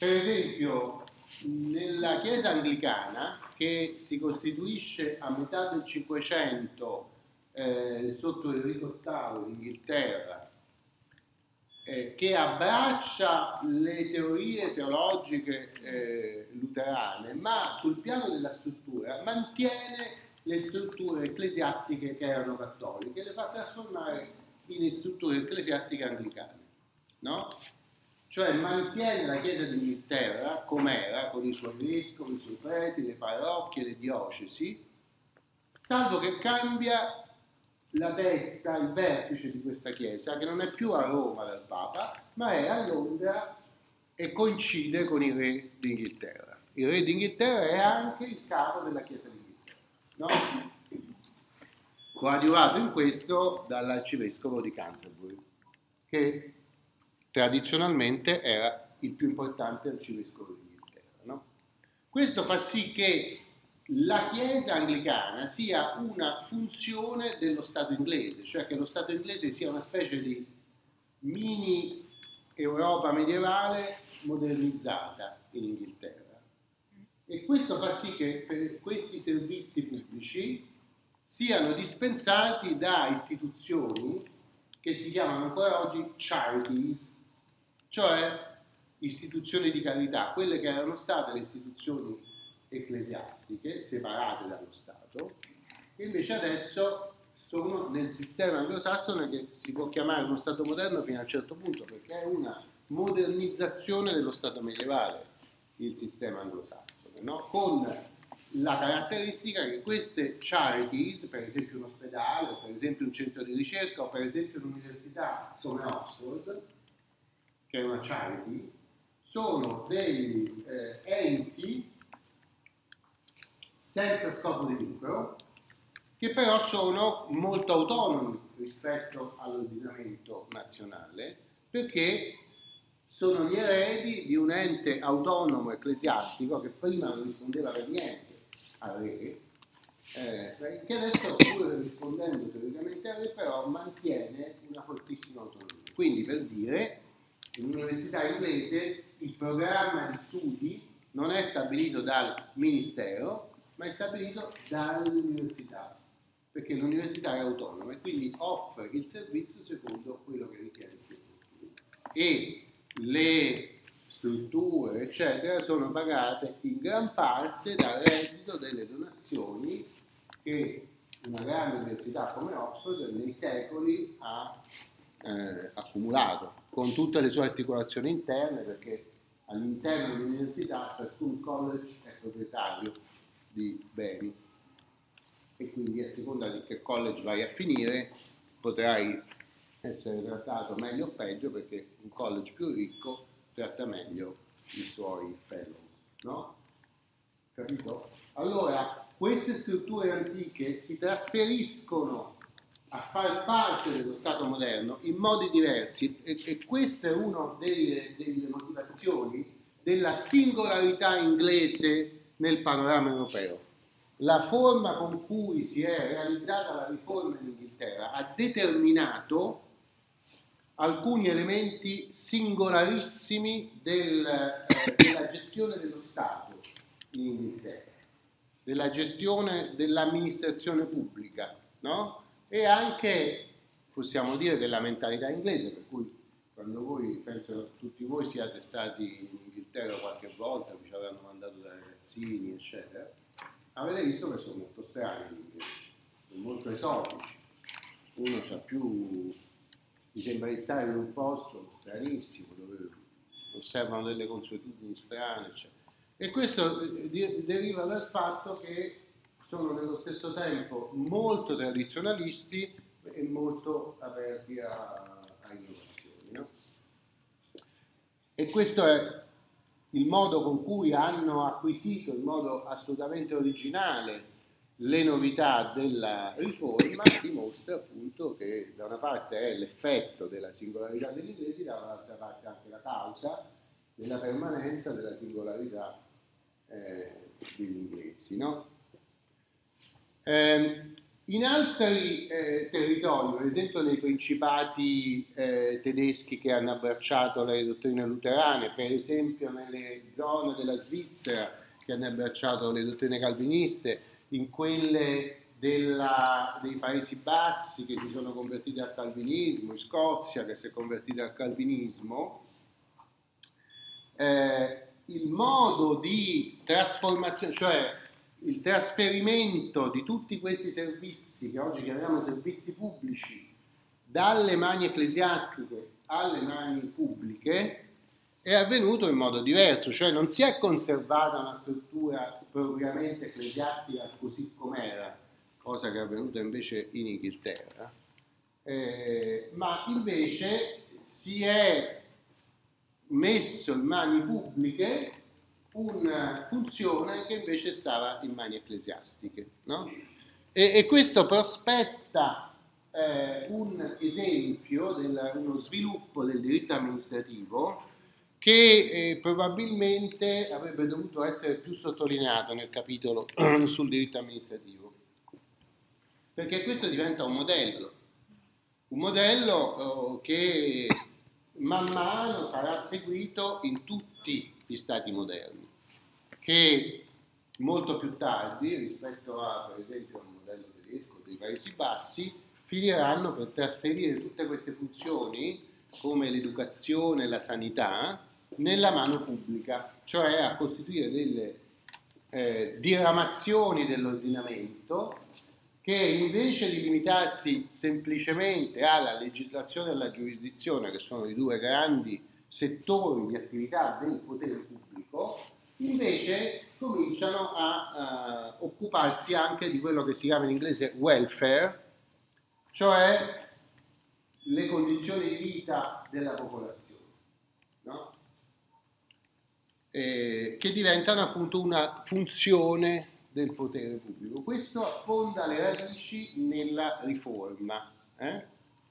Per esempio, nella Chiesa anglicana, che si costituisce a metà del Cinquecento eh, sotto Enrico VIII d'Inghilterra, eh, che abbraccia le teorie teologiche eh, luterane, ma sul piano della struttura mantiene le strutture ecclesiastiche che erano cattoliche, le fa trasformare in strutture ecclesiastiche anglicane. No? Cioè mantiene la Chiesa d'Inghilterra com'era, con i suoi vescovi, i suoi preti, le parrocchie, le diocesi, salvo che cambia la testa, il vertice di questa chiesa, che non è più a Roma dal Papa, ma è a Londra e coincide con il re d'Inghilterra. Il re d'Inghilterra è anche il capo della chiesa d'Inghilterra, no? coadiuvato in questo dall'arcivescovo di Canterbury, che tradizionalmente era il più importante arcivescovo d'Inghilterra. No? Questo fa sì che la Chiesa anglicana sia una funzione dello Stato inglese, cioè che lo Stato inglese sia una specie di mini Europa medievale modernizzata in Inghilterra. E questo fa sì che questi servizi pubblici siano dispensati da istituzioni che si chiamano ancora oggi charities, cioè istituzioni di carità, quelle che erano state le istituzioni ecclesiastiche separate dallo Stato, che invece adesso sono nel sistema anglosassone che si può chiamare uno Stato moderno fino a un certo punto, perché è una modernizzazione dello Stato medievale, il sistema anglosassone, no? con la caratteristica che queste charities, per esempio un ospedale, per esempio un centro di ricerca, o per esempio un'università come Oxford, che è una charity, sono degli eh, enti senza scopo di lucro, che però sono molto autonomi rispetto all'ordinamento nazionale, perché sono gli eredi di un ente autonomo ecclesiastico che prima non rispondeva per niente al re, eh, che adesso, pur rispondendo teoricamente al re, però mantiene una fortissima autonomia. Quindi, per dire, in un'università inglese il programma di studi non è stabilito dal ministero, ma è stabilito dall'università, perché l'università è autonoma e quindi offre il servizio secondo quello che ritiene più utile. E le strutture, eccetera, sono pagate in gran parte dal reddito delle donazioni che una grande università come Oxford nei secoli ha eh, accumulato, con tutte le sue articolazioni interne, perché all'interno dell'università ciascun college è proprietario di beni e quindi a seconda di che college vai a finire potrai essere trattato meglio o peggio perché un college più ricco tratta meglio i suoi fellow, no? Capito? Allora, queste strutture antiche si trasferiscono a far parte dello Stato moderno in modi diversi e, e questa è una delle, delle motivazioni della singolarità inglese nel panorama europeo. La forma con cui si è realizzata la riforma in Inghilterra ha determinato alcuni elementi singolarissimi del, eh, della gestione dello Stato in Inghilterra, della gestione dell'amministrazione pubblica, no? E anche, possiamo dire, della mentalità inglese, per cui quando voi, penso tutti voi siate stati in Inghilterra qualche volta, vi ci avranno mandato da ragazzini, eccetera, avete visto che sono molto strani gli inglesi, sono molto esotici. Uno c'ha più, mi sembra di stare in un posto stranissimo dove osservano delle consuetudini strane, eccetera. E questo eh, deriva dal fatto che sono nello stesso tempo molto tradizionalisti e molto aperti a, a innovazione. No? E questo è il modo con cui hanno acquisito in modo assolutamente originale le novità della riforma dimostra appunto che da una parte è l'effetto della singolarità degli inglesi, dall'altra parte anche la causa della permanenza della singolarità eh, degli inglesi. No? Eh, in altri eh, territori, per esempio nei principati eh, tedeschi che hanno abbracciato le dottrine luterane, per esempio nelle zone della Svizzera che hanno abbracciato le dottrine calviniste, in quelle della, dei Paesi Bassi che si sono convertiti al calvinismo, in Scozia che si è convertita al calvinismo, eh, il modo di trasformazione, cioè il trasferimento di tutti questi servizi che oggi chiamiamo servizi pubblici dalle mani ecclesiastiche alle mani pubbliche è avvenuto in modo diverso, cioè non si è conservata una struttura propriamente ecclesiastica così com'era, cosa che è avvenuta invece in Inghilterra, eh, ma invece si è messo in mani pubbliche una funzione che invece stava in mani ecclesiastiche. No? E, e, questo prospetta eh, un esempio, del, uno sviluppo del diritto amministrativo che eh, probabilmente avrebbe dovuto essere più sottolineato nel capitolo sul diritto amministrativo perché questo diventa un modello, un modello oh, che man mano sarà seguito in tutti gli stati moderni, che molto più tardi rispetto a per esempio al modello tedesco dei Paesi Bassi finiranno per trasferire tutte queste funzioni come l'educazione e la sanità nella mano pubblica, cioè a costituire delle eh, diramazioni dell'ordinamento che invece di limitarsi semplicemente alla legislazione e alla giurisdizione, che sono i due grandi settori di attività del potere pubblico, invece cominciano a uh, occuparsi anche di quello che si chiama in inglese welfare, cioè le condizioni di vita della popolazione, no? eh, che diventano appunto una funzione del potere pubblico. Questo affonda le radici nella riforma. Eh?